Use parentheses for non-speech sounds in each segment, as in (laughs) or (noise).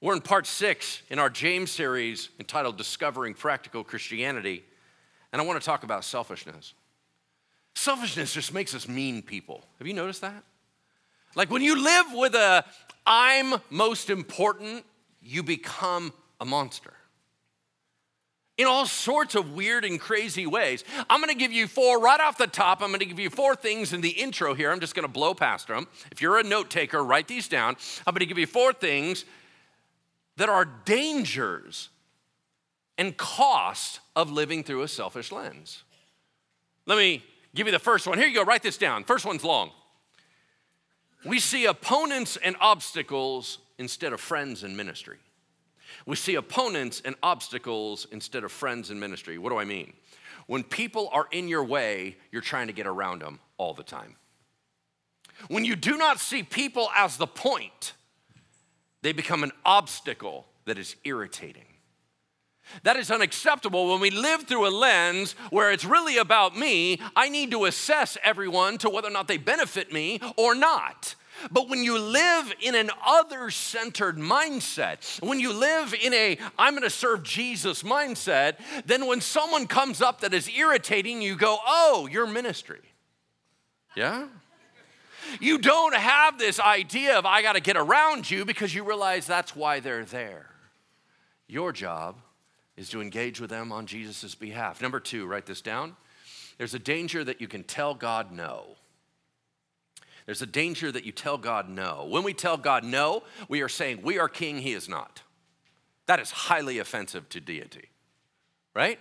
We're in part six in our James series entitled Discovering Practical Christianity, and I want to talk about selfishness. Selfishness just makes us mean people. Have you noticed that? Like when you live with a I'm most important, you become a monster. In all sorts of weird and crazy ways. I'm gonna give you four right off the top. I'm gonna give you four things in the intro here. I'm just gonna blow past them. If you're a note taker, write these down. I'm gonna give you four things that are dangers and costs of living through a selfish lens. Let me give you the first one. Here you go, write this down. First one's long. We see opponents and obstacles instead of friends in ministry. We see opponents and obstacles instead of friends in ministry. What do I mean? When people are in your way, you're trying to get around them all the time. When you do not see people as the point, they become an obstacle that is irritating. That is unacceptable when we live through a lens where it's really about me. I need to assess everyone to whether or not they benefit me or not. But when you live in an other centered mindset, when you live in a I'm gonna serve Jesus mindset, then when someone comes up that is irritating, you go, oh, your ministry. Yeah? You don't have this idea of I got to get around you because you realize that's why they're there. Your job is to engage with them on Jesus' behalf. Number two, write this down. There's a danger that you can tell God no. There's a danger that you tell God no. When we tell God no, we are saying we are king, he is not. That is highly offensive to deity, right?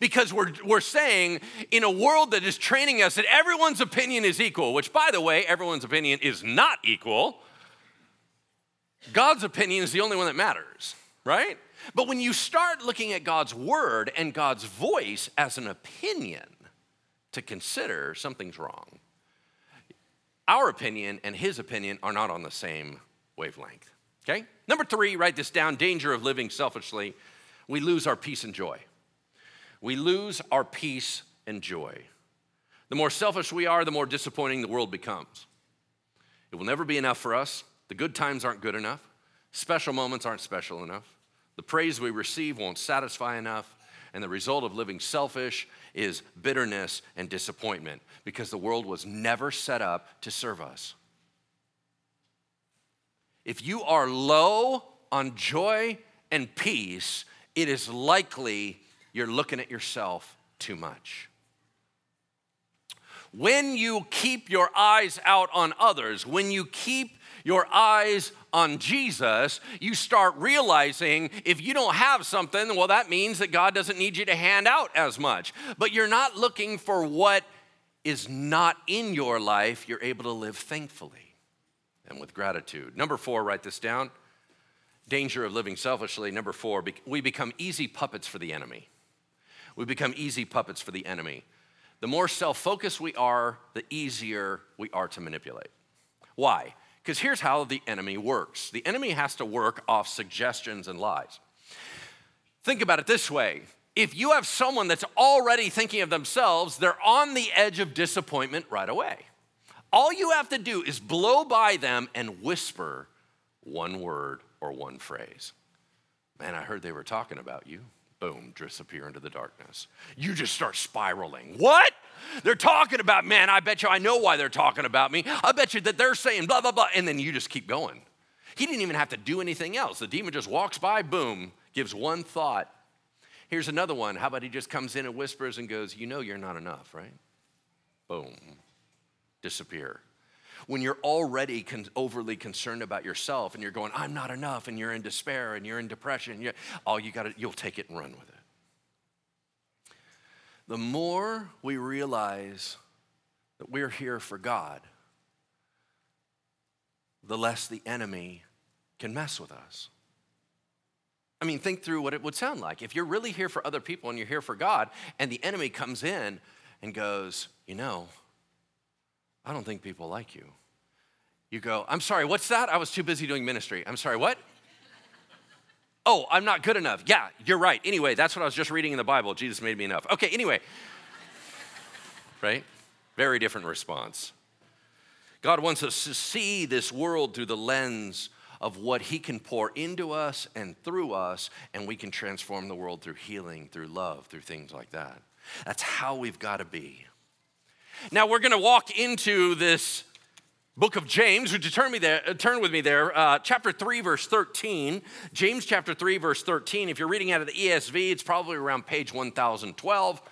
Because we're, we're saying in a world that is training us that everyone's opinion is equal, which, by the way, everyone's opinion is not equal, God's opinion is the only one that matters, right? But when you start looking at God's word and God's voice as an opinion to consider, something's wrong. Our opinion and his opinion are not on the same wavelength, okay? Number three, write this down danger of living selfishly. We lose our peace and joy we lose our peace and joy. The more selfish we are, the more disappointing the world becomes. It will never be enough for us. The good times aren't good enough. Special moments aren't special enough. The praise we receive won't satisfy enough. And the result of living selfish is bitterness and disappointment because the world was never set up to serve us. If you are low on joy and peace, it is likely you're looking at yourself too much. When you keep your eyes out on others, when you keep your eyes on Jesus, you start realizing if you don't have something, well, that means that God doesn't need you to hand out as much. But you're not looking for what is not in your life, you're able to live thankfully and with gratitude. Number four, write this down danger of living selfishly. Number four, we become easy puppets for the enemy we become easy puppets for the enemy. The more self focused we are, the easier we are to manipulate. Why? Because here's how the enemy works the enemy has to work off suggestions and lies. Think about it this way if you have someone that's already thinking of themselves, they're on the edge of disappointment right away. All you have to do is blow by them and whisper one word or one phrase. Man, I heard they were talking about you boom, disappear into the darkness. You just start spiraling. What? They're talking about, man, I bet you I know why they're talking about me. I bet you that they're saying blah, blah, blah. And then you just keep going. He didn't even have to do anything else. The demon just walks by, boom, gives one thought. Here's another one. How about he just comes in and whispers and goes, You know you're not enough, right? Boom, disappear when you're already con- overly concerned about yourself and you're going, I'm not enough, and you're in despair and you're in depression, you're, all you got to, you'll take it and run with it. The more we realize that we're here for God, the less the enemy can mess with us. I mean, think through what it would sound like. If you're really here for other people and you're here for God, and the enemy comes in and goes, You know, I don't think people like you. You go, I'm sorry, what's that? I was too busy doing ministry. I'm sorry, what? (laughs) oh, I'm not good enough. Yeah, you're right. Anyway, that's what I was just reading in the Bible. Jesus made me enough. Okay, anyway. (laughs) right? Very different response. God wants us to see this world through the lens of what He can pour into us and through us, and we can transform the world through healing, through love, through things like that. That's how we've got to be. Now, we're going to walk into this book of James. Would you turn, me there, turn with me there? Uh, chapter 3, verse 13. James chapter 3, verse 13. If you're reading out of the ESV, it's probably around page 1012.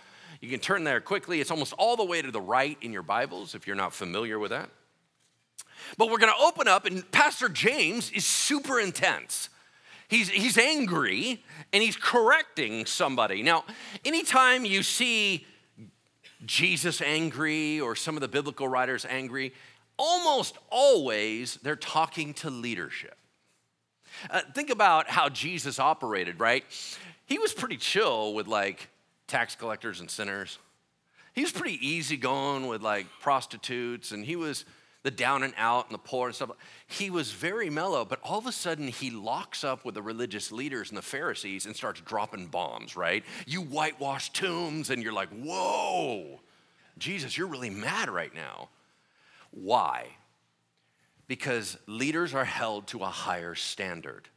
You can turn there quickly. It's almost all the way to the right in your Bibles if you're not familiar with that. But we're going to open up, and Pastor James is super intense. He's, he's angry and he's correcting somebody. Now, anytime you see Jesus angry or some of the biblical writers angry, almost always they're talking to leadership. Uh, think about how Jesus operated, right? He was pretty chill with like tax collectors and sinners. He was pretty easygoing with like prostitutes, and he was the down and out and the poor and stuff. He was very mellow, but all of a sudden he locks up with the religious leaders and the Pharisees and starts dropping bombs, right? You whitewash tombs, and you're like, whoa, Jesus, you're really mad right now. Why? Because leaders are held to a higher standard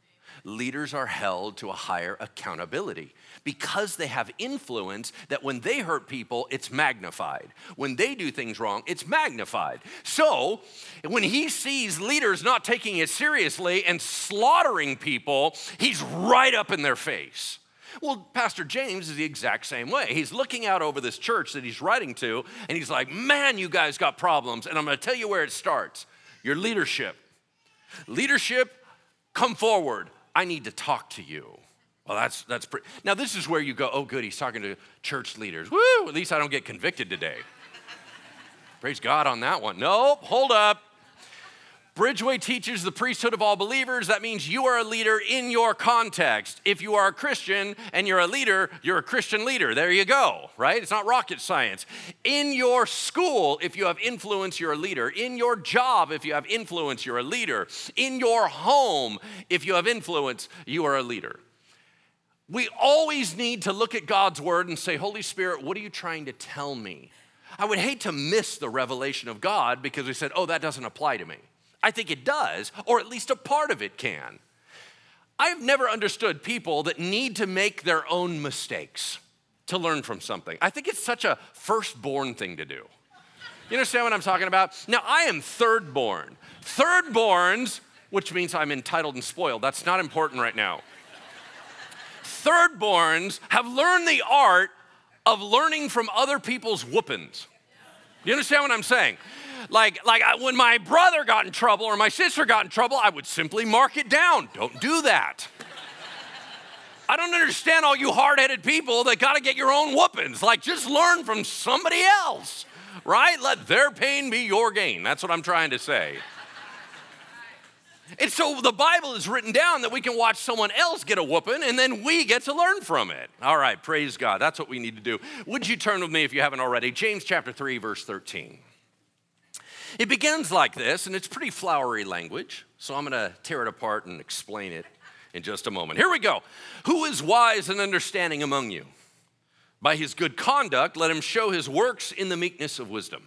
leaders are held to a higher accountability because they have influence that when they hurt people, it's magnified. When they do things wrong, it's magnified. So when he sees leaders not taking it seriously and slaughtering people, he's right up in their face. Well, Pastor James is the exact same way. He's looking out over this church that he's writing to, and he's like, Man, you guys got problems. And I'm going to tell you where it starts your leadership. Leadership, come forward. I need to talk to you. Well, that's that's pretty. Now this is where you go. Oh, good, he's talking to church leaders. Woo! At least I don't get convicted today. Praise God on that one. Nope. Hold up. Bridgeway teaches the priesthood of all believers. That means you are a leader in your context. If you are a Christian and you're a leader, you're a Christian leader. There you go, right? It's not rocket science. In your school, if you have influence, you're a leader. In your job, if you have influence, you're a leader. In your home, if you have influence, you are a leader. We always need to look at God's word and say, Holy Spirit, what are you trying to tell me? I would hate to miss the revelation of God because we said, oh, that doesn't apply to me. I think it does, or at least a part of it can. I've never understood people that need to make their own mistakes to learn from something. I think it's such a firstborn thing to do. You understand what I'm talking about? Now, I am thirdborn. Thirdborns, which means I'm entitled and spoiled, that's not important right now. Thirdborns have learned the art of learning from other people's whoopings. You understand what I'm saying? Like, like when my brother got in trouble or my sister got in trouble, I would simply mark it down. Don't do that. I don't understand all you hard headed people that got to get your own whoopings. Like, just learn from somebody else, right? Let their pain be your gain. That's what I'm trying to say. And so the Bible is written down that we can watch someone else get a whooping and then we get to learn from it. All right, praise God. That's what we need to do. Would you turn with me if you haven't already? James chapter 3, verse 13. It begins like this, and it's pretty flowery language, so I'm gonna tear it apart and explain it in just a moment. Here we go. Who is wise and understanding among you? By his good conduct, let him show his works in the meekness of wisdom.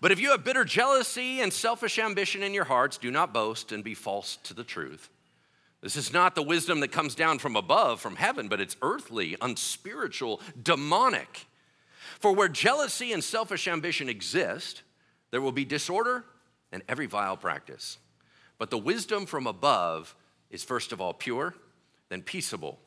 But if you have bitter jealousy and selfish ambition in your hearts, do not boast and be false to the truth. This is not the wisdom that comes down from above, from heaven, but it's earthly, unspiritual, demonic. For where jealousy and selfish ambition exist, there will be disorder and every vile practice. But the wisdom from above is first of all pure, then peaceable,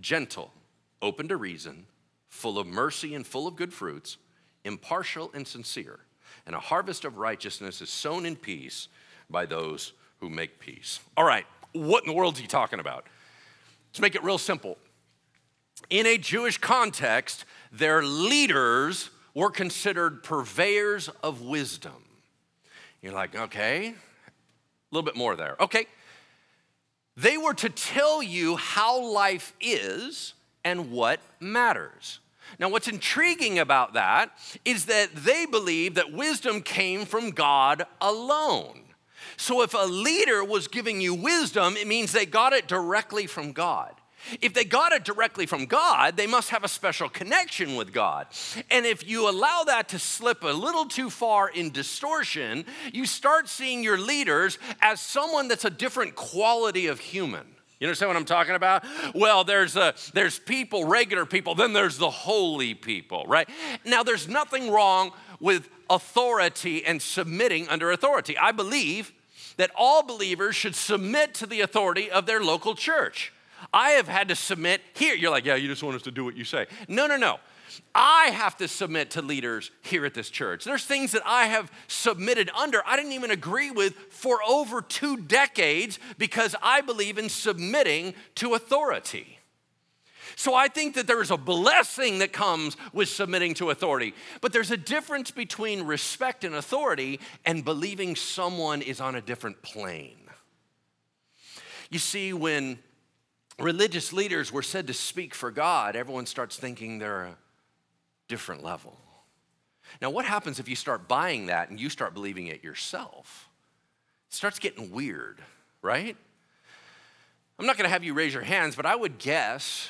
gentle, open to reason, full of mercy and full of good fruits, impartial and sincere. And a harvest of righteousness is sown in peace by those who make peace. All right, what in the world is he talking about? Let's make it real simple. In a Jewish context, their leaders were considered purveyors of wisdom. You're like, okay, a little bit more there. Okay. They were to tell you how life is and what matters. Now, what's intriguing about that is that they believe that wisdom came from God alone. So, if a leader was giving you wisdom, it means they got it directly from God. If they got it directly from God, they must have a special connection with God. And if you allow that to slip a little too far in distortion, you start seeing your leaders as someone that's a different quality of human. You understand what I'm talking about? Well, there's a, there's people, regular people, then there's the holy people, right? Now, there's nothing wrong with authority and submitting under authority. I believe that all believers should submit to the authority of their local church. I have had to submit here. You're like, yeah, you just want us to do what you say. No, no, no. I have to submit to leaders here at this church. There's things that I have submitted under, I didn't even agree with for over two decades because I believe in submitting to authority. So I think that there is a blessing that comes with submitting to authority. But there's a difference between respect and authority and believing someone is on a different plane. You see, when religious leaders were said to speak for God, everyone starts thinking they're a different level. Now, what happens if you start buying that and you start believing it yourself? It starts getting weird, right? I'm not going to have you raise your hands, but I would guess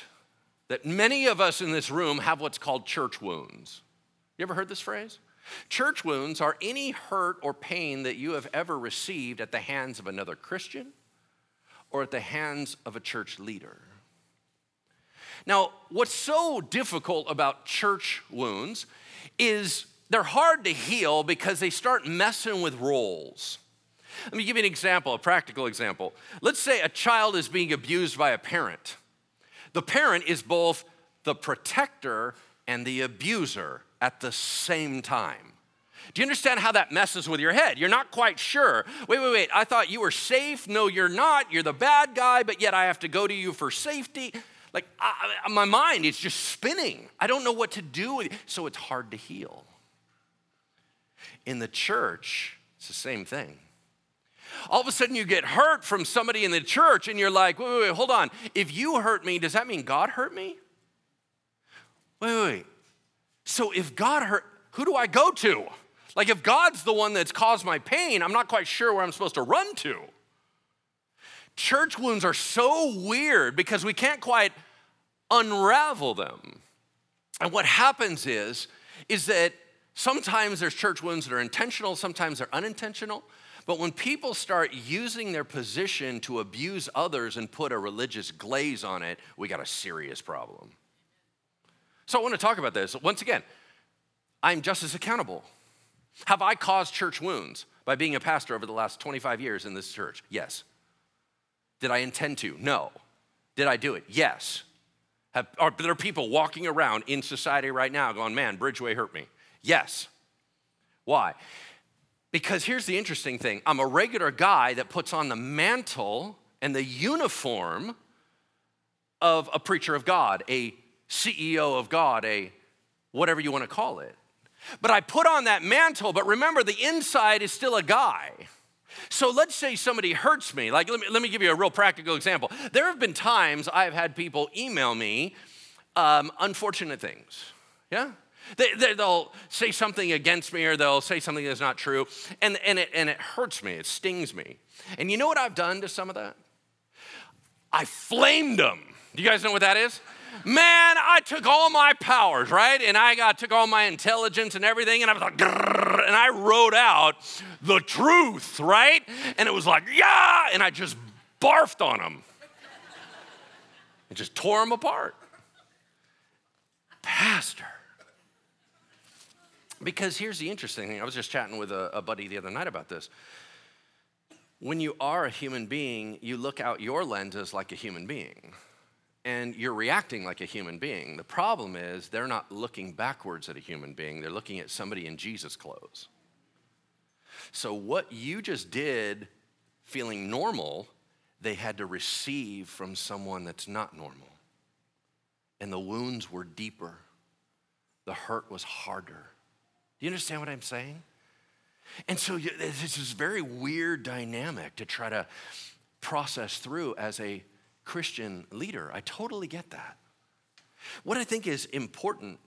that many of us in this room have what's called church wounds. You ever heard this phrase? Church wounds are any hurt or pain that you have ever received at the hands of another Christian or at the hands of a church leader. Now, what's so difficult about church wounds is they're hard to heal because they start messing with roles. Let me give you an example, a practical example. Let's say a child is being abused by a parent. The parent is both the protector and the abuser at the same time. Do you understand how that messes with your head? You're not quite sure. Wait, wait, wait. I thought you were safe. No, you're not. You're the bad guy, but yet I have to go to you for safety. Like, I, my mind is just spinning. I don't know what to do. So it's hard to heal. In the church, it's the same thing. All of a sudden, you get hurt from somebody in the church, and you're like, wait, wait, wait, hold on. If you hurt me, does that mean God hurt me? Wait, wait, wait. So if God hurt, who do I go to? Like, if God's the one that's caused my pain, I'm not quite sure where I'm supposed to run to. Church wounds are so weird because we can't quite unravel them. And what happens is, is that sometimes there's church wounds that are intentional, sometimes they're unintentional. But when people start using their position to abuse others and put a religious glaze on it, we got a serious problem. So I want to talk about this. Once again, I'm just as accountable. Have I caused church wounds by being a pastor over the last 25 years in this church? Yes. Did I intend to? No. Did I do it? Yes. Have, are there people walking around in society right now going, man, Bridgeway hurt me? Yes. Why? Because here's the interesting thing I'm a regular guy that puts on the mantle and the uniform of a preacher of God, a CEO of God, a whatever you want to call it. But I put on that mantle, but remember, the inside is still a guy. So let's say somebody hurts me. Like, let me, let me give you a real practical example. There have been times I've had people email me um, unfortunate things. Yeah? They, will say something against me or they'll say something that's not true, and, and, it, and it hurts me, it stings me. And you know what I've done to some of that? I flamed them. Do you guys know what that is? Man, I took all my powers, right? And I got took all my intelligence and everything, and I was like, and I wrote out the truth, right? And it was like, yeah, and I just barfed on them. and just tore them apart. Pastor, because here's the interesting thing I was just chatting with a, a buddy the other night about this. When you are a human being, you look out your lenses like a human being and you're reacting like a human being. The problem is they're not looking backwards at a human being, they're looking at somebody in Jesus' clothes. So, what you just did, feeling normal, they had to receive from someone that's not normal. And the wounds were deeper, the hurt was harder. Do you understand what I'm saying? And so this is very weird dynamic to try to process through as a Christian leader. I totally get that. What I think is important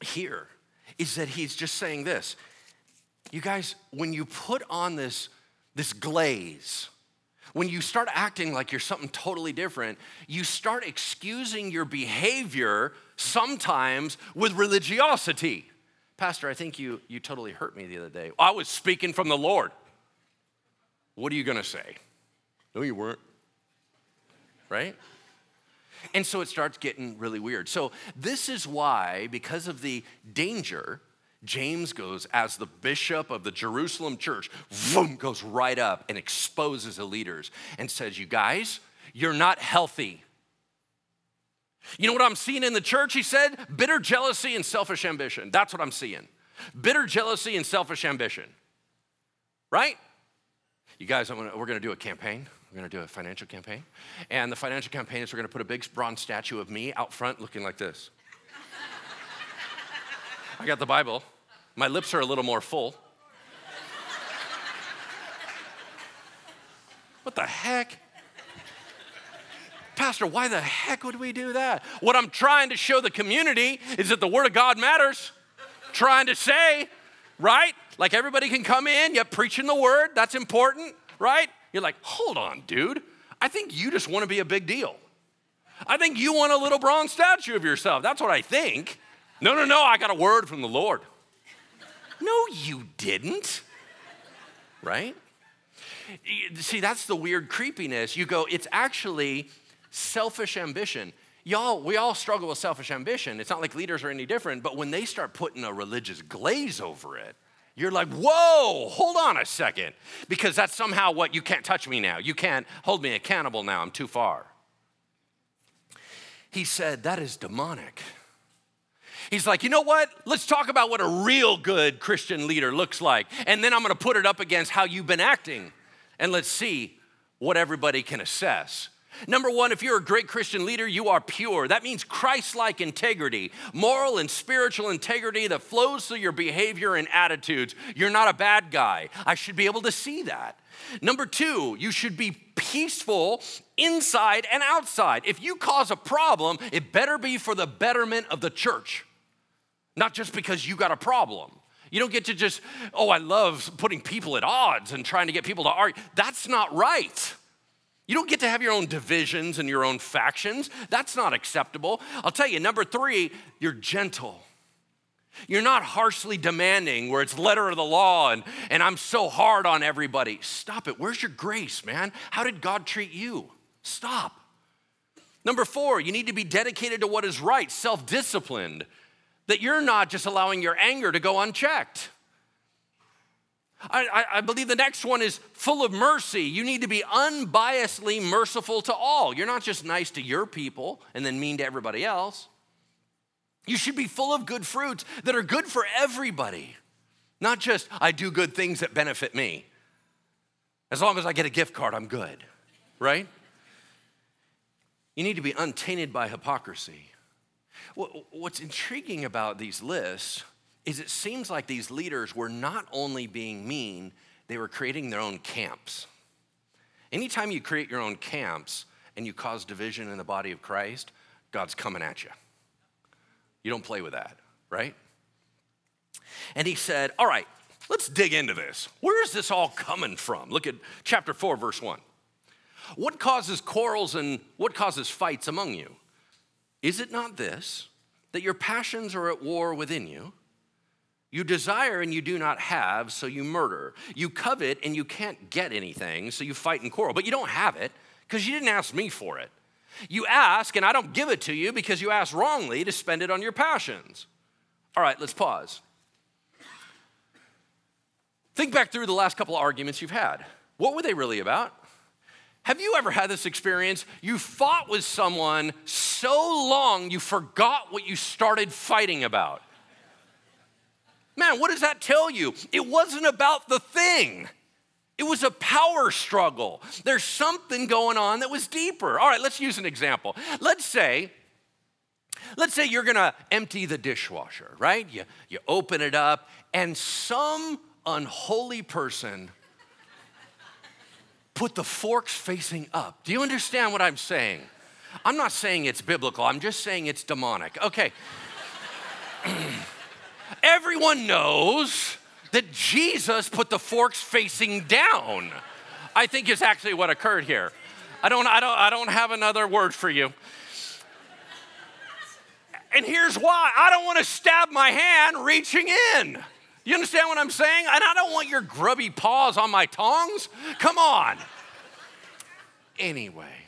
here is that he's just saying this. You guys, when you put on this, this glaze, when you start acting like you're something totally different, you start excusing your behavior sometimes with religiosity. Pastor, I think you, you totally hurt me the other day. I was speaking from the Lord. What are you gonna say? No, you weren't. Right? And so it starts getting really weird. So, this is why, because of the danger, James goes as the bishop of the Jerusalem church, boom, goes right up and exposes the leaders and says, You guys, you're not healthy. You know what I'm seeing in the church? He said, bitter jealousy and selfish ambition. That's what I'm seeing. Bitter jealousy and selfish ambition. Right? You guys, gonna, we're going to do a campaign. We're going to do a financial campaign. And the financial campaign is we're going to put a big bronze statue of me out front looking like this. I got the Bible. My lips are a little more full. What the heck? Pastor, why the heck would we do that? What I'm trying to show the community is that the Word of God matters. trying to say, right? Like everybody can come in, yet preaching the Word, that's important, right? You're like, hold on, dude. I think you just want to be a big deal. I think you want a little bronze statue of yourself. That's what I think. No, no, no, I got a word from the Lord. No, you didn't. Right? See, that's the weird creepiness. You go, it's actually selfish ambition. Y'all, we all struggle with selfish ambition. It's not like leaders are any different, but when they start putting a religious glaze over it, you're like, whoa, hold on a second. Because that's somehow what you can't touch me now. You can't hold me accountable now. I'm too far. He said, that is demonic. He's like, you know what? Let's talk about what a real good Christian leader looks like. And then I'm gonna put it up against how you've been acting. And let's see what everybody can assess. Number one, if you're a great Christian leader, you are pure. That means Christ like integrity, moral and spiritual integrity that flows through your behavior and attitudes. You're not a bad guy. I should be able to see that. Number two, you should be peaceful inside and outside. If you cause a problem, it better be for the betterment of the church, not just because you got a problem. You don't get to just, oh, I love putting people at odds and trying to get people to argue. That's not right. You don't get to have your own divisions and your own factions. That's not acceptable. I'll tell you, number three, you're gentle. You're not harshly demanding where it's letter of the law and, and I'm so hard on everybody. Stop it. Where's your grace, man? How did God treat you? Stop. Number four, you need to be dedicated to what is right, self disciplined, that you're not just allowing your anger to go unchecked. I, I, believe the next one is full of mercy. You need to be unbiasedly merciful to all. You're not just nice to your people and then mean to everybody else. You should be full of good fruits that are good for everybody, not just I do good things that benefit me. As long as I get a gift card, I'm good, right? You need to be untainted by hypocrisy. What's intriguing about these lists is it seems like these leaders were not only being mean, they were creating their own camps. Anytime you create your own camps and you cause division in the body of Christ, God's coming at you. You don't play with that, right? And he said, All right, let's dig into this. Where is this all coming from? Look at chapter 4, verse 1. What causes quarrels and what causes fights among you? Is it not this, that your passions are at war within you? You desire and you do not have, so you murder. You covet and you can't get anything, so you fight and quarrel. But you don't have it because you didn't ask me for it. You ask and I don't give it to you because you asked wrongly to spend it on your passions. All right, let's pause. Think back through the last couple of arguments you've had. What were they really about? Have you ever had this experience? You fought with someone so long you forgot what you started fighting about. Man, what does that tell you? It wasn't about the thing. It was a power struggle. There's something going on that was deeper. All right, let's use an example. Let's say, let's say you're gonna empty the dishwasher, right? You, you open it up, and some unholy person put the forks facing up. Do you understand what I'm saying? I'm not saying it's biblical, I'm just saying it's demonic. Okay. (clears throat) Everyone knows that Jesus put the forks facing down. I think is actually what occurred here. I don't, I don't, I don't have another word for you. And here's why I don't want to stab my hand reaching in. You understand what I'm saying? And I don't want your grubby paws on my tongs. Come on. Anyway.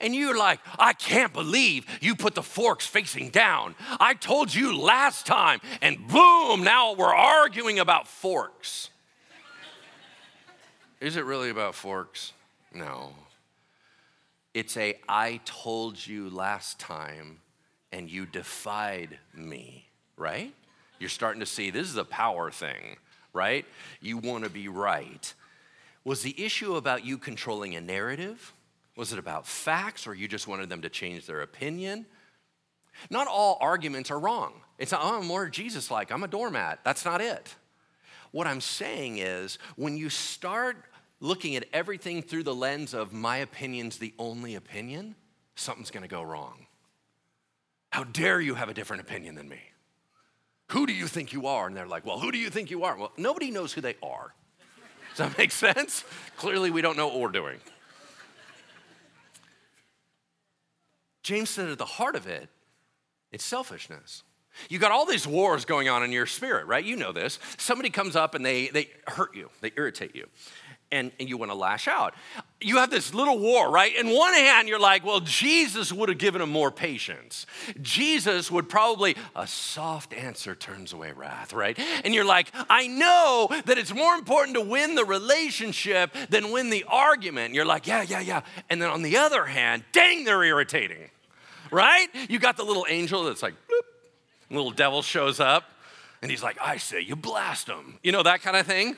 And you're like, I can't believe you put the forks facing down. I told you last time, and boom, now we're arguing about forks. Is it really about forks? No. It's a I told you last time and you defied me, right? You're starting to see this is a power thing, right? You want to be right. Was the issue about you controlling a narrative? Was it about facts or you just wanted them to change their opinion? Not all arguments are wrong. It's not, oh, I'm more Jesus like, I'm a doormat. That's not it. What I'm saying is when you start looking at everything through the lens of my opinion's the only opinion, something's gonna go wrong. How dare you have a different opinion than me? Who do you think you are? And they're like, Well, who do you think you are? Well, nobody knows who they are. Does that make (laughs) sense? Clearly, we don't know what we're doing. James said at the heart of it, it's selfishness. You got all these wars going on in your spirit, right? You know this. Somebody comes up and they, they hurt you, they irritate you and, and you want to lash out. You have this little war, right? In one hand, you're like, well, Jesus would have given him more patience. Jesus would probably, a soft answer turns away wrath, right? And you're like, I know that it's more important to win the relationship than win the argument. And you're like, yeah, yeah, yeah. And then on the other hand, dang, they're irritating, right? You got the little angel that's like, bloop, little devil shows up. And he's like, I say, you blast him. You know, that kind of thing.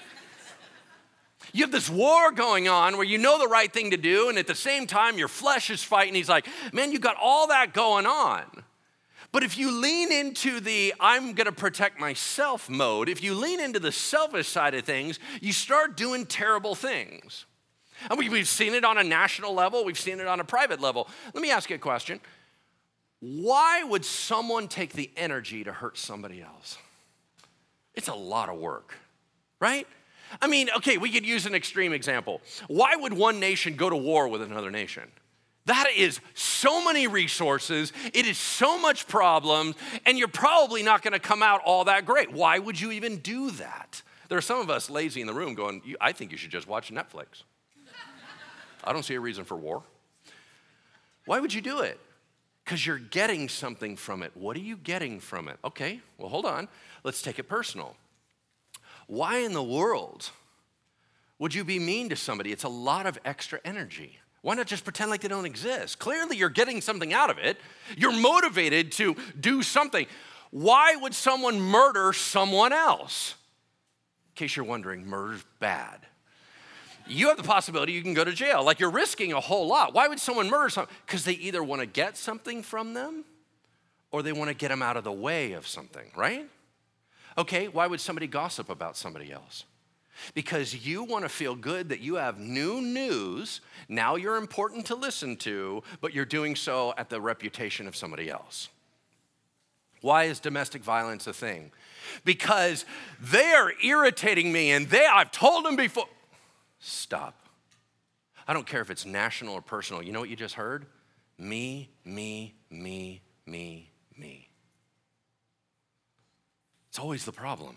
You have this war going on where you know the right thing to do, and at the same time, your flesh is fighting. He's like, man, you got all that going on. But if you lean into the I'm gonna protect myself mode, if you lean into the selfish side of things, you start doing terrible things. And we've seen it on a national level, we've seen it on a private level. Let me ask you a question Why would someone take the energy to hurt somebody else? It's a lot of work, right? I mean, okay, we could use an extreme example. Why would one nation go to war with another nation? That is so many resources, it is so much problems, and you're probably not gonna come out all that great. Why would you even do that? There are some of us lazy in the room going, I think you should just watch Netflix. I don't see a reason for war. Why would you do it? Because you're getting something from it. What are you getting from it? Okay, well, hold on. Let's take it personal. Why in the world would you be mean to somebody? It's a lot of extra energy. Why not just pretend like they don't exist? Clearly, you're getting something out of it. You're motivated to do something. Why would someone murder someone else? In case you're wondering, murder's bad. You have the possibility you can go to jail. Like you're risking a whole lot. Why would someone murder someone? Because they either want to get something from them or they want to get them out of the way of something, right? Okay, why would somebody gossip about somebody else? Because you want to feel good that you have new news. Now you're important to listen to, but you're doing so at the reputation of somebody else. Why is domestic violence a thing? Because they are irritating me and they I've told them before. Stop. I don't care if it's national or personal. You know what you just heard? Me, me, me, me, me. It's always the problem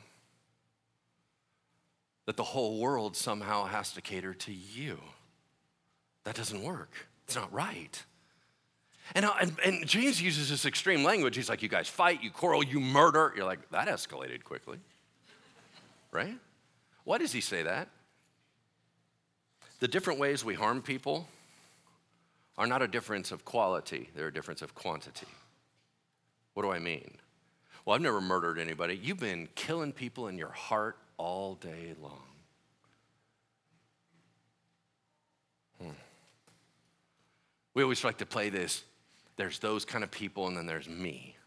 that the whole world somehow has to cater to you. That doesn't work, it's not right. And, uh, and, and, James uses this extreme language. He's like, You guys fight, you quarrel, you murder. You're like, That escalated quickly, right? Why does he say that? The different ways we harm people are not a difference of quality, they're a difference of quantity. What do I mean? Well, I've never murdered anybody. You've been killing people in your heart all day long. Hmm. We always like to play this there's those kind of people, and then there's me.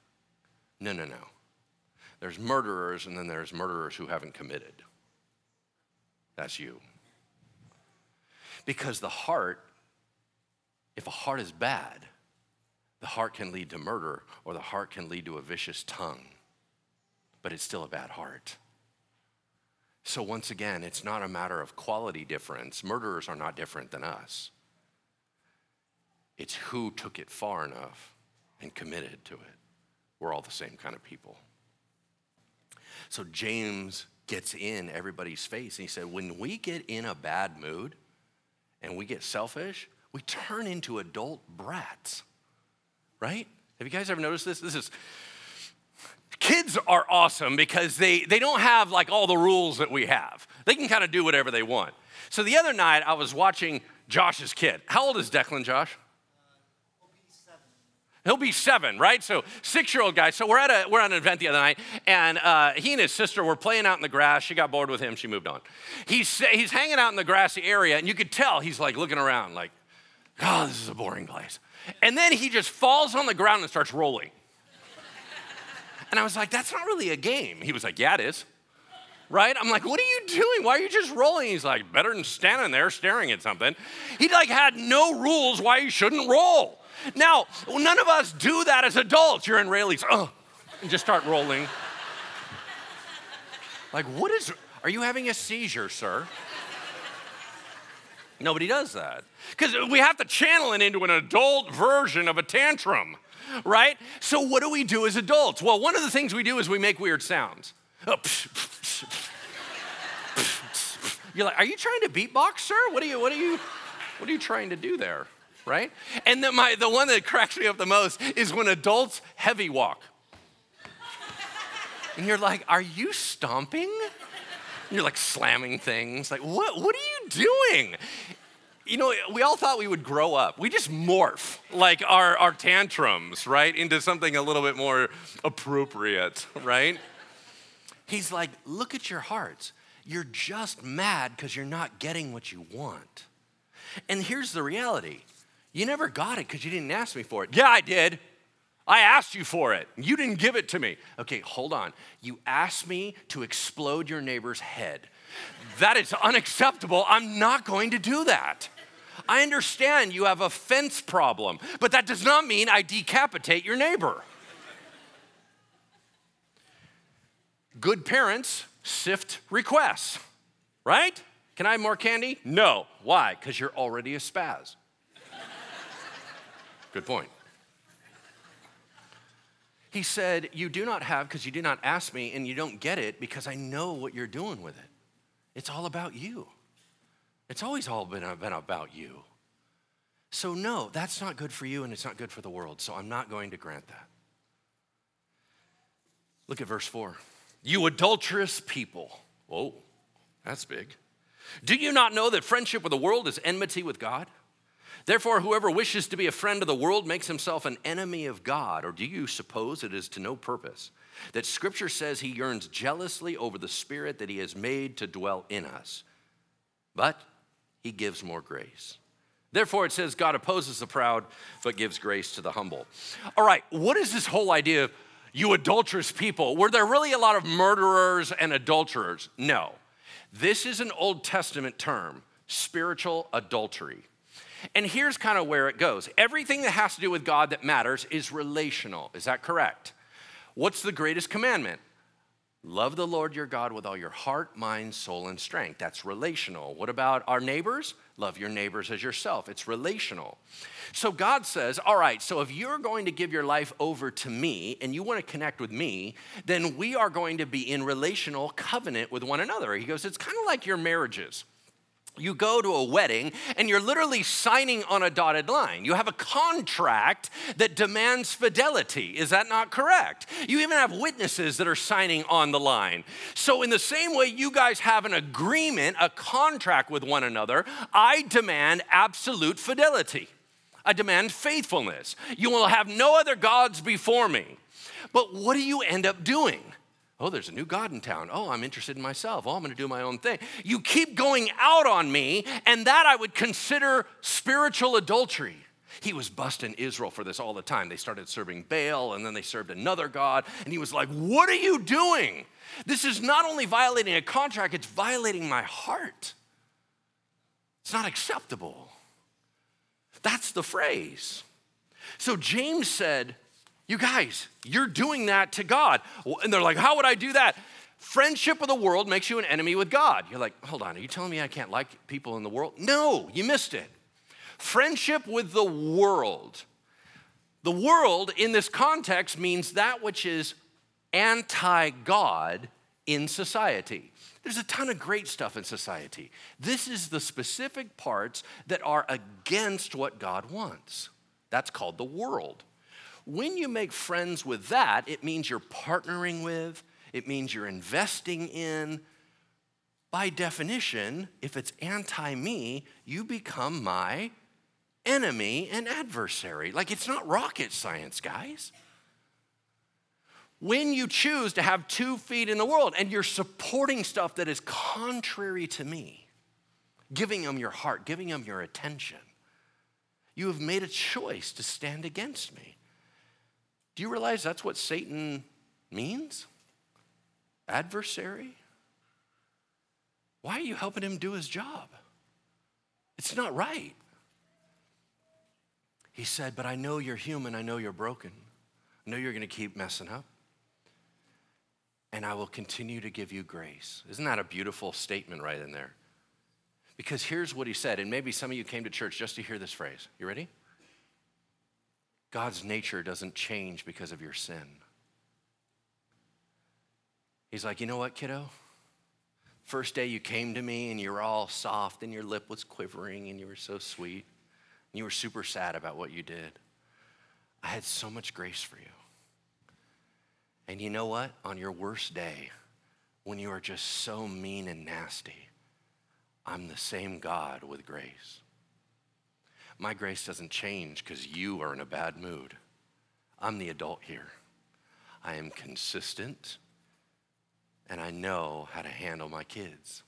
No, no, no. There's murderers, and then there's murderers who haven't committed. That's you. Because the heart, if a heart is bad, the heart can lead to murder or the heart can lead to a vicious tongue, but it's still a bad heart. So, once again, it's not a matter of quality difference. Murderers are not different than us. It's who took it far enough and committed to it. We're all the same kind of people. So, James gets in everybody's face and he said, When we get in a bad mood and we get selfish, we turn into adult brats, right? Have you guys ever noticed this? This is kids are awesome because they, they don't have like all the rules that we have. They can kind of do whatever they want. So the other night I was watching Josh's kid. How old is Declan, Josh? He'll, be he'll be seven, right? So six-year-old guy. So we're at a we're at an event the other night, and uh, he and his sister were playing out in the grass. She got bored with him. She moved on. He's he's hanging out in the grassy area, and you could tell he's like looking around, like, "Oh, this is a boring place." And then he just falls on the ground and starts rolling. And I was like, that's not really a game. He was like, yeah, it is. Right? I'm like, what are you doing? Why are you just rolling? He's like, better than standing there staring at something. He like had no rules why you shouldn't roll. Now, none of us do that as adults. You're in Raley's, oh, and just start rolling. like, what is, are you having a seizure, sir? Nobody does that. Because we have to channel it into an adult version of a tantrum right? So, what do we do as adults? Well, one of the things we do is we make weird sounds. Oh, You're like, are you trying to beatbox, sir? What are you, what are you, what are you trying to do there? Right? And then my, the one that cracks me up the most is when adults heavy walk. And you're like, are you stomping? You're like slamming things. Like, what, what are you doing? You know, we all thought we would grow up. We just morph like our, our tantrums, right, into something a little bit more appropriate, (laughs) right? He's like, look at your hearts. You're just mad because you're not getting what you want. And here's the reality you never got it because you didn't ask me for it. Yeah, I did. I asked you for it. You didn't give it to me. Okay, hold on. You asked me to explode your neighbor's head. That is unacceptable. I'm not going to do that. I understand you have a fence problem, but that does not mean I decapitate your neighbor. Good parents sift requests, right? Can I have more candy? No. Why? Because you're already a spaz. Good point. He said, You do not have because you do not ask me, and you don't get it because I know what you're doing with it. It's all about you. It's always all been, uh, been about you. So, no, that's not good for you and it's not good for the world. So, I'm not going to grant that. Look at verse 4. You adulterous people. Whoa, that's big. Do you not know that friendship with the world is enmity with God? Therefore, whoever wishes to be a friend of the world makes himself an enemy of God. Or do you suppose it is to no purpose that Scripture says he yearns jealously over the Spirit that he has made to dwell in us? But he gives more grace. Therefore, it says God opposes the proud, but gives grace to the humble. All right, what is this whole idea of you adulterous people? Were there really a lot of murderers and adulterers? No. This is an Old Testament term, spiritual adultery. And here's kind of where it goes everything that has to do with God that matters is relational. Is that correct? What's the greatest commandment? Love the Lord your God with all your heart, mind, soul, and strength. That's relational. What about our neighbors? Love your neighbors as yourself. It's relational. So God says, All right, so if you're going to give your life over to me and you want to connect with me, then we are going to be in relational covenant with one another. He goes, It's kind of like your marriages you go to a wedding and you're literally signing on a dotted line. You have a contract that demands fidelity. Is that not correct? You even have witnesses that are signing on the line. So, in the same way you guys have an agreement, a contract with one another, I demand absolute fidelity. I demand faithfulness. You will have no other gods before me. But what do you end up doing? Oh, there's a new God in town. Oh, I'm interested in myself. Oh, I'm going to do my own thing. You keep going out on me, and that I would consider spiritual adultery. He was busting Israel for this all the time. They started serving Baal, and then they served another God, and he was like, What are you doing? This is not only violating a contract, it's violating my heart. It's not acceptable. That's the phrase. So James said, you guys, you're doing that to God. And they're like, How would I do that? Friendship with the world makes you an enemy with God. You're like, hold on, are you telling me I can't like people in the world? No, you missed it. Friendship with the world. The world in this context means that which is anti God in society. There's a ton of great stuff in society. This is the specific parts that are against what God wants. That's called the world. When you make friends with that, it means you're partnering with, it means you're investing in. By definition, if it's anti me, you become my enemy and adversary. Like it's not rocket science, guys when you choose to have two feet in the world and you're supporting stuff that is contrary to me, giving them your heart, giving them your attention, you have made a choice to stand against me. Do you realize that's what Satan means? Adversary? Why are you helping him do his job? It's not right. He said, But I know you're human. I know you're broken. I know you're going to keep messing up and I will continue to give you grace. Isn't that a beautiful statement right in there? Because here's what he said, and maybe some of you came to church just to hear this phrase. You ready? God's nature doesn't change because of your sin. He's like, you know what, kiddo? First day you came to me and you were all soft and your lip was quivering and you were so sweet and you were super sad about what you did. I had so much grace for you. And you know what? On your worst day, when you are just so mean and nasty, I'm the same God with grace. My grace doesn't change because you are in a bad mood. I'm the adult here. I am consistent and I know how to handle my kids.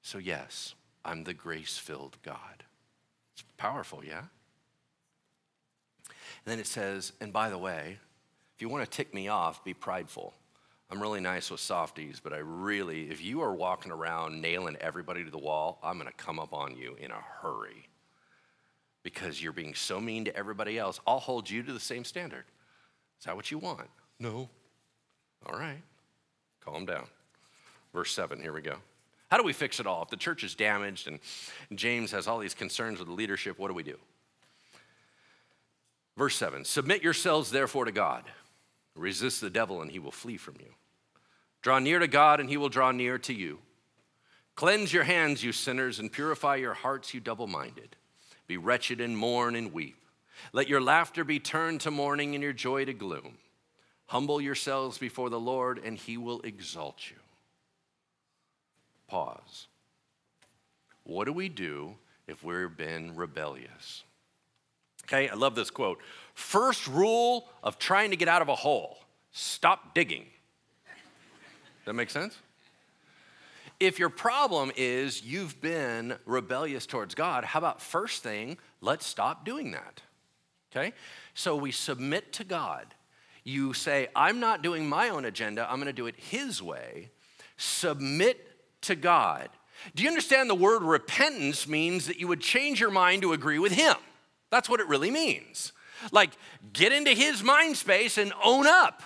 So, yes, I'm the grace filled God. It's powerful, yeah? And then it says, and by the way, if you want to tick me off, be prideful. I'm really nice with softies, but I really, if you are walking around nailing everybody to the wall, I'm going to come up on you in a hurry because you're being so mean to everybody else. I'll hold you to the same standard. Is that what you want? No. All right. Calm down. Verse 7, here we go. How do we fix it all? If the church is damaged and James has all these concerns with the leadership, what do we do? Verse 7 Submit yourselves therefore to God. Resist the devil, and he will flee from you. Draw near to God, and he will draw near to you. Cleanse your hands, you sinners, and purify your hearts, you double minded. Be wretched and mourn and weep. Let your laughter be turned to mourning and your joy to gloom. Humble yourselves before the Lord, and he will exalt you. Pause. What do we do if we've been rebellious? Okay, I love this quote. First rule of trying to get out of a hole stop digging. That make sense? If your problem is you've been rebellious towards God, how about first thing, let's stop doing that. Okay? So we submit to God. You say, I'm not doing my own agenda, I'm gonna do it His way. Submit to God. Do you understand the word repentance means that you would change your mind to agree with Him? That's what it really means. Like, get into his mind space and own up.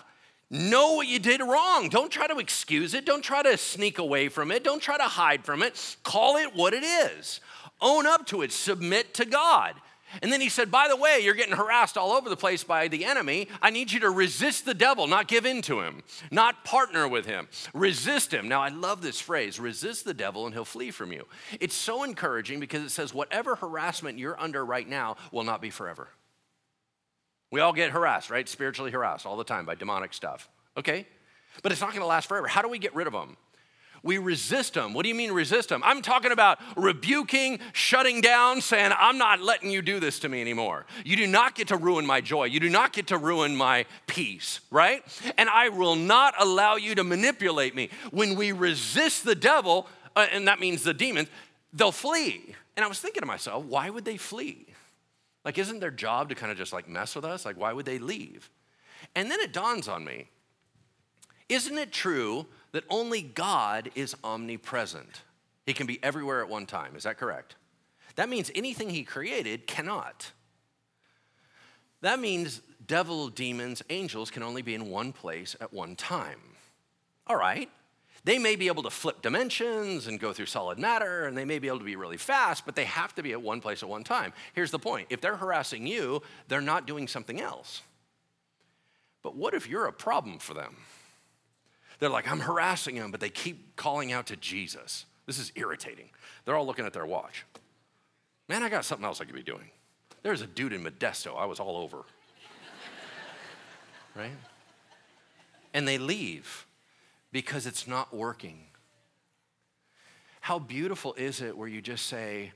Know what you did wrong. Don't try to excuse it. Don't try to sneak away from it. Don't try to hide from it. Call it what it is. Own up to it. Submit to God. And then he said, By the way, you're getting harassed all over the place by the enemy. I need you to resist the devil, not give in to him, not partner with him. Resist him. Now, I love this phrase resist the devil and he'll flee from you. It's so encouraging because it says, Whatever harassment you're under right now will not be forever. We all get harassed, right? Spiritually harassed all the time by demonic stuff. Okay? But it's not going to last forever. How do we get rid of them? we resist them. What do you mean resist them? I'm talking about rebuking, shutting down, saying, I'm not letting you do this to me anymore. You do not get to ruin my joy. You do not get to ruin my peace, right? And I will not allow you to manipulate me. When we resist the devil, uh, and that means the demons, they'll flee. And I was thinking to myself, why would they flee? Like, isn't their job to kind of just like mess with us? Like, why would they leave? And then it dawns on me isn't it true that only God is omnipresent. He can be everywhere at one time. Is that correct? That means anything he created cannot. That means devil, demons, angels can only be in one place at one time. All right. They may be able to flip dimensions and go through solid matter, and they may be able to be really fast, but they have to be at one place at one time. Here's the point if they're harassing you, they're not doing something else. But what if you're a problem for them? They're like, I'm harassing them, but they keep calling out to Jesus. This is irritating. They're all looking at their watch. Man, I got something else I could be doing. There's a dude in Modesto, I was all over. (laughs) right? And they leave because it's not working. How beautiful is it where you just say,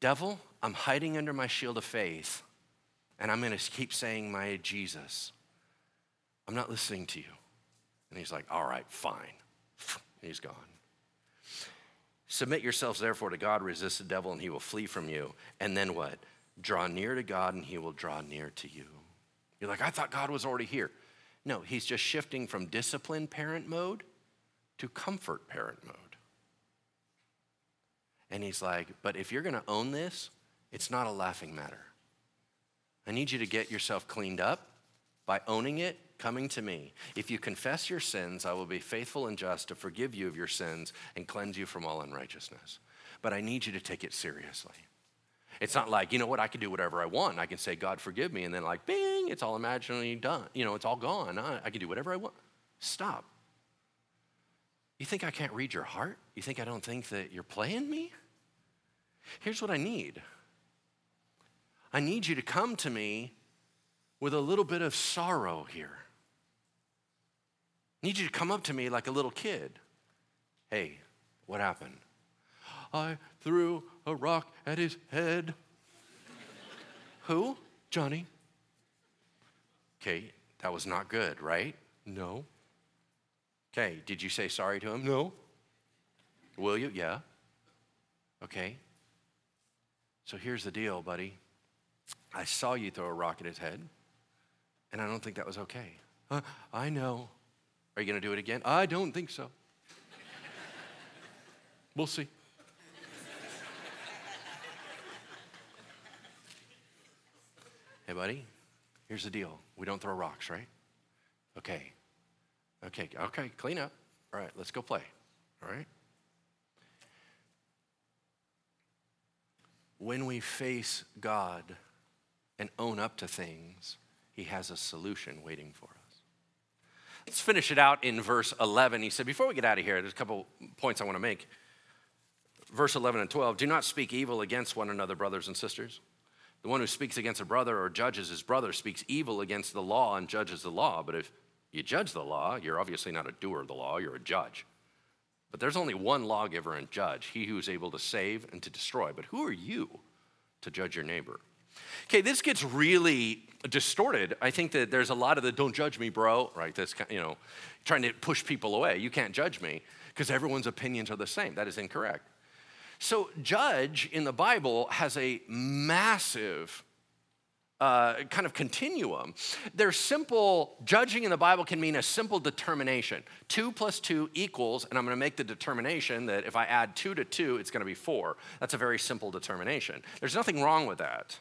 Devil, I'm hiding under my shield of faith, and I'm going to keep saying my Jesus. I'm not listening to you. And he's like, All right, fine. And (laughs) he's gone. Submit yourselves therefore to God, resist the devil, and he will flee from you. And then what? Draw near to God, and he will draw near to you. You're like, I thought God was already here. No, he's just shifting from discipline parent mode to comfort parent mode. And he's like, but if you're going to own this, it's not a laughing matter. I need you to get yourself cleaned up by owning it, coming to me. If you confess your sins, I will be faithful and just to forgive you of your sins and cleanse you from all unrighteousness. But I need you to take it seriously. It's not like, you know what, I can do whatever I want. I can say, God, forgive me, and then, like, bing, it's all imaginally done. You know, it's all gone. I, I can do whatever I want. Stop. You think I can't read your heart? You think I don't think that you're playing me? Here's what I need I need you to come to me with a little bit of sorrow here. I need you to come up to me like a little kid. Hey, what happened? I threw a rock at his head. Who? Johnny. Okay, that was not good, right? No. Okay, did you say sorry to him? No. Will you? Yeah. Okay. So here's the deal, buddy. I saw you throw a rock at his head, and I don't think that was okay. Uh, I know. Are you going to do it again? I don't think so. we'll see. Hey, buddy, here's the deal. We don't throw rocks, right? Okay. Okay, okay, clean up. All right, let's go play. All right? When we face God and own up to things, He has a solution waiting for us. Let's finish it out in verse 11. He said, Before we get out of here, there's a couple points I want to make. Verse 11 and 12 Do not speak evil against one another, brothers and sisters. The one who speaks against a brother or judges his brother speaks evil against the law and judges the law. But if you judge the law, you're obviously not a doer of the law, you're a judge. But there's only one lawgiver and judge, he who is able to save and to destroy. But who are you to judge your neighbor? Okay, this gets really distorted. I think that there's a lot of the don't judge me, bro, right? That's, you know, trying to push people away. You can't judge me because everyone's opinions are the same. That is incorrect. So, judge in the Bible has a massive uh, kind of continuum. There's simple, judging in the Bible can mean a simple determination. Two plus two equals, and I'm to make the determination that if I add two to two, it's to be four. That's a very simple determination. There's nothing wrong with that.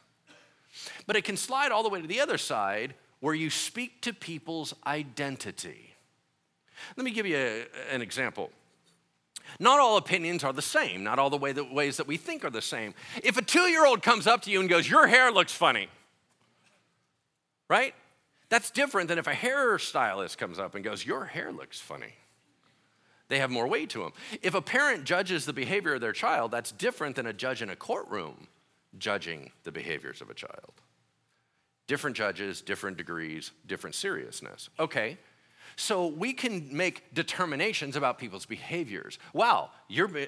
But it can slide all the way to the other side where you speak to people's identity. Let me give you a, an example. Not all opinions are the same. Not all the way that, ways that we think are the same. If a two year old comes up to you and goes, Your hair looks funny, right? That's different than if a hairstylist comes up and goes, Your hair looks funny. They have more weight to them. If a parent judges the behavior of their child, that's different than a judge in a courtroom judging the behaviors of a child. Different judges, different degrees, different seriousness. Okay, so we can make determinations about people's behaviors. Wow,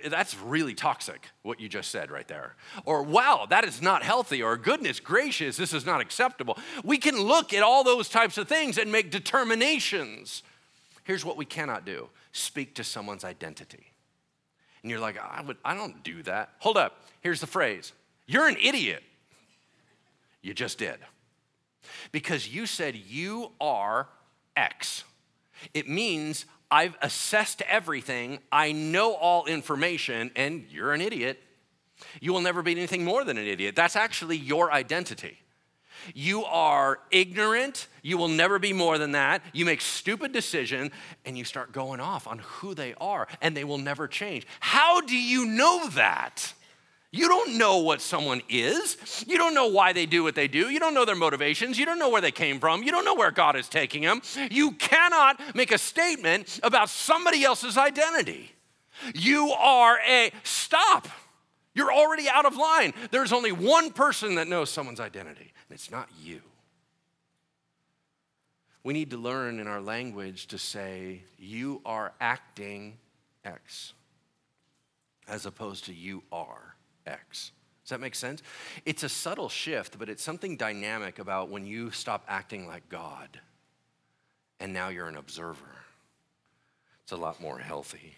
that's really toxic, what you just said right there. Or wow, that is not healthy. Or goodness gracious, this is not acceptable. We can look at all those types of things and make determinations. Here's what we cannot do speak to someone's identity. And you're like, I, would, I don't do that. Hold up, here's the phrase You're an idiot. You just did. Because you said you are X. It means I've assessed everything, I know all information, and you're an idiot. You will never be anything more than an idiot. That's actually your identity. You are ignorant. You will never be more than that. You make stupid decisions and you start going off on who they are and they will never change. How do you know that? You don't know what someone is. You don't know why they do what they do. You don't know their motivations. You don't know where they came from. You don't know where God is taking them. You cannot make a statement about somebody else's identity. You are a stop. You're already out of line. There's only one person that knows someone's identity, and it's not you. We need to learn in our language to say, you are acting X, as opposed to you are. X. Does that make sense? It's a subtle shift, but it's something dynamic about when you stop acting like God and now you're an observer. It's a lot more healthy.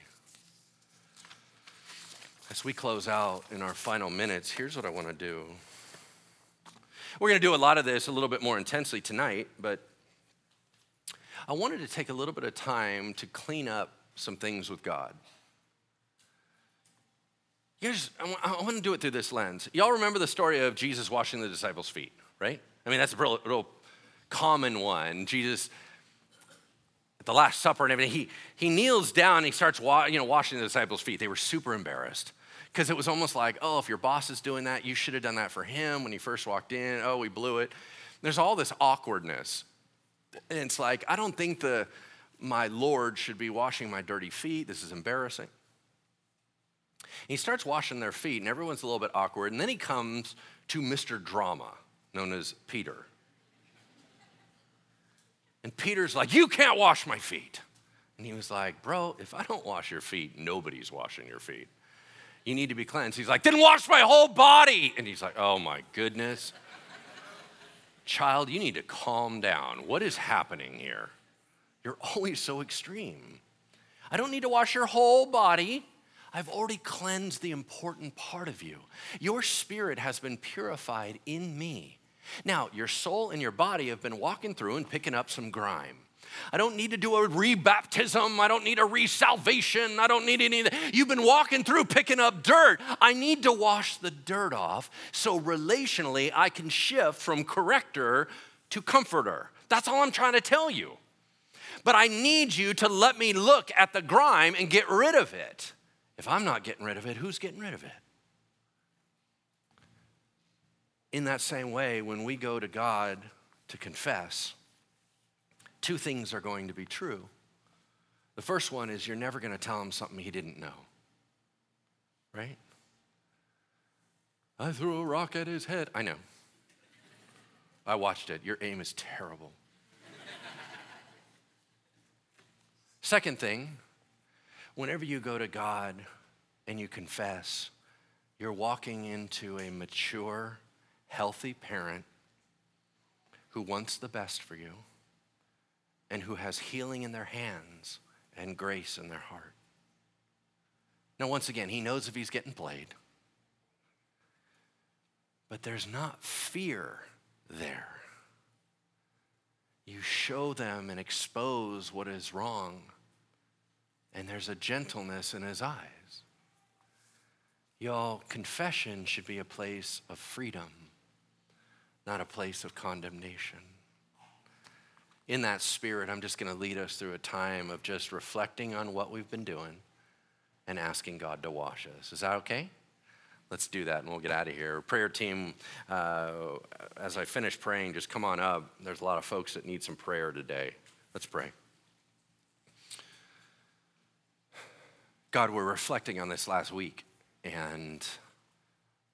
As we close out in our final minutes, here's what I want to do. We're going to do a lot of this a little bit more intensely tonight, but I wanted to take a little bit of time to clean up some things with God. Here's, I want to do it through this lens. Y'all remember the story of Jesus washing the disciples' feet, right? I mean, that's a real, real common one. Jesus, at the Last Supper and everything, he, he kneels down and he starts wa- you know, washing the disciples' feet. They were super embarrassed because it was almost like, oh, if your boss is doing that, you should have done that for him when he first walked in. Oh, we blew it. There's all this awkwardness. And it's like, I don't think the, my Lord should be washing my dirty feet. This is embarrassing. He starts washing their feet, and everyone's a little bit awkward. And then he comes to Mr. Drama, known as Peter. And Peter's like, You can't wash my feet. And he was like, Bro, if I don't wash your feet, nobody's washing your feet. You need to be cleansed. He's like, Then wash my whole body. And he's like, Oh my goodness. Child, you need to calm down. What is happening here? You're always so extreme. I don't need to wash your whole body. I've already cleansed the important part of you. Your spirit has been purified in me. Now, your soul and your body have been walking through and picking up some grime. I don't need to do a rebaptism. I don't need a resalvation. I don't need any of that. You've been walking through picking up dirt. I need to wash the dirt off so relationally I can shift from corrector to comforter. That's all I'm trying to tell you. But I need you to let me look at the grime and get rid of it. If I'm not getting rid of it, who's getting rid of it? In that same way, when we go to God to confess, two things are going to be true. The first one is you're never going to tell him something he didn't know, right? I threw a rock at his head. I know. I watched it. Your aim is terrible. (laughs) Second thing, whenever you go to God and you confess, you're walking into a mature, healthy parent who wants the best for you and who has healing in their hands and grace in their heart. Now, once again, he knows if he's getting played, but there's not fear there. You show them and expose what is wrong and there's a gentleness in his eyes. Y'all, confession should be a place of freedom, not a place of condemnation. In that spirit, I'm just going to lead us through a time of just reflecting on what we've been doing and asking God to wash us. Is that okay? Let's do that and we'll get out of here. Prayer team, uh, as I finish praying, just come on up. There's a lot of folks that need some prayer today. Let's pray. God, we're reflecting on this last week, and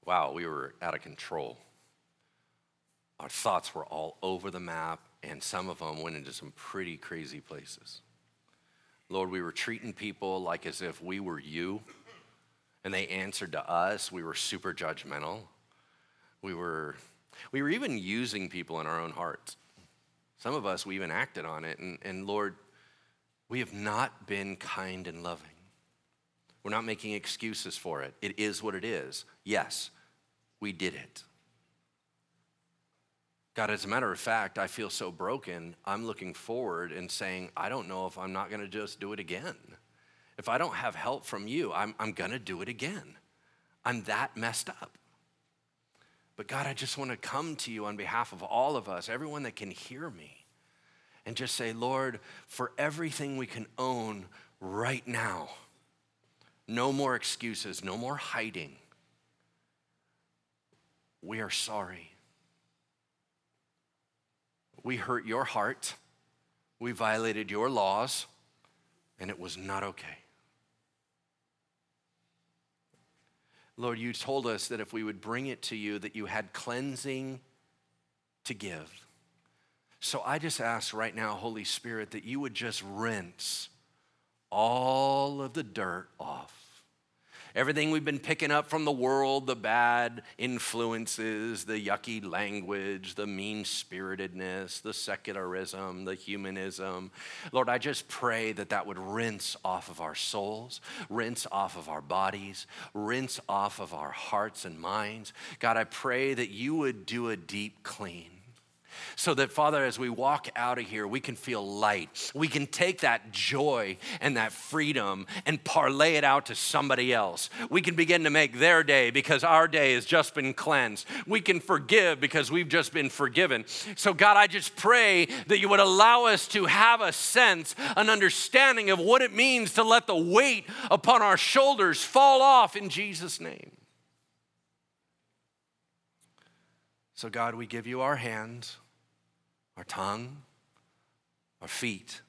wow, we were out of control. Our thoughts were all over the map, and some of them went into some pretty crazy places. Lord, we were treating people like as if we were you, and they answered to us. We were super judgmental. We were, we were even using people in our own hearts. Some of us, we even acted on it. And, and Lord, we have not been kind and loving. We're not making excuses for it. It is what it is. Yes, we did it. God, as a matter of fact, I feel so broken. I'm looking forward and saying, I don't know if I'm not going to just do it again. If I don't have help from you, I'm, I'm going to do it again. I'm that messed up. But God, I just want to come to you on behalf of all of us, everyone that can hear me, and just say, Lord, for everything we can own right now, no more excuses, no more hiding. We are sorry. We hurt your heart. We violated your laws, and it was not okay. Lord, you told us that if we would bring it to you, that you had cleansing to give. So I just ask right now, Holy Spirit, that you would just rinse all of the dirt off Everything we've been picking up from the world, the bad influences, the yucky language, the mean spiritedness, the secularism, the humanism. Lord, I just pray that that would rinse off of our souls, rinse off of our bodies, rinse off of our hearts and minds. God, I pray that you would do a deep clean so that, Father, as we walk out of here, we can feel light. We can take that joy and that freedom and parlay it out to somebody else. We can begin to make their day because our day has just been cleansed. We can forgive because we've just been forgiven. So, God, I just pray that you would allow us to have a sense, an understanding of what it means to let the weight upon our shoulders fall off in Jesus' name. So, God, we give you our hands our tongue, our feet,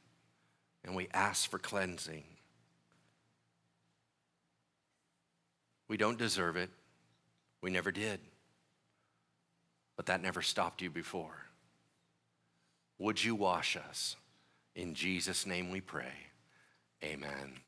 and we ask for cleansing. We don't deserve it. We never did. But that never stopped you before. Would you wash us? In Jesus' name we pray. Amen.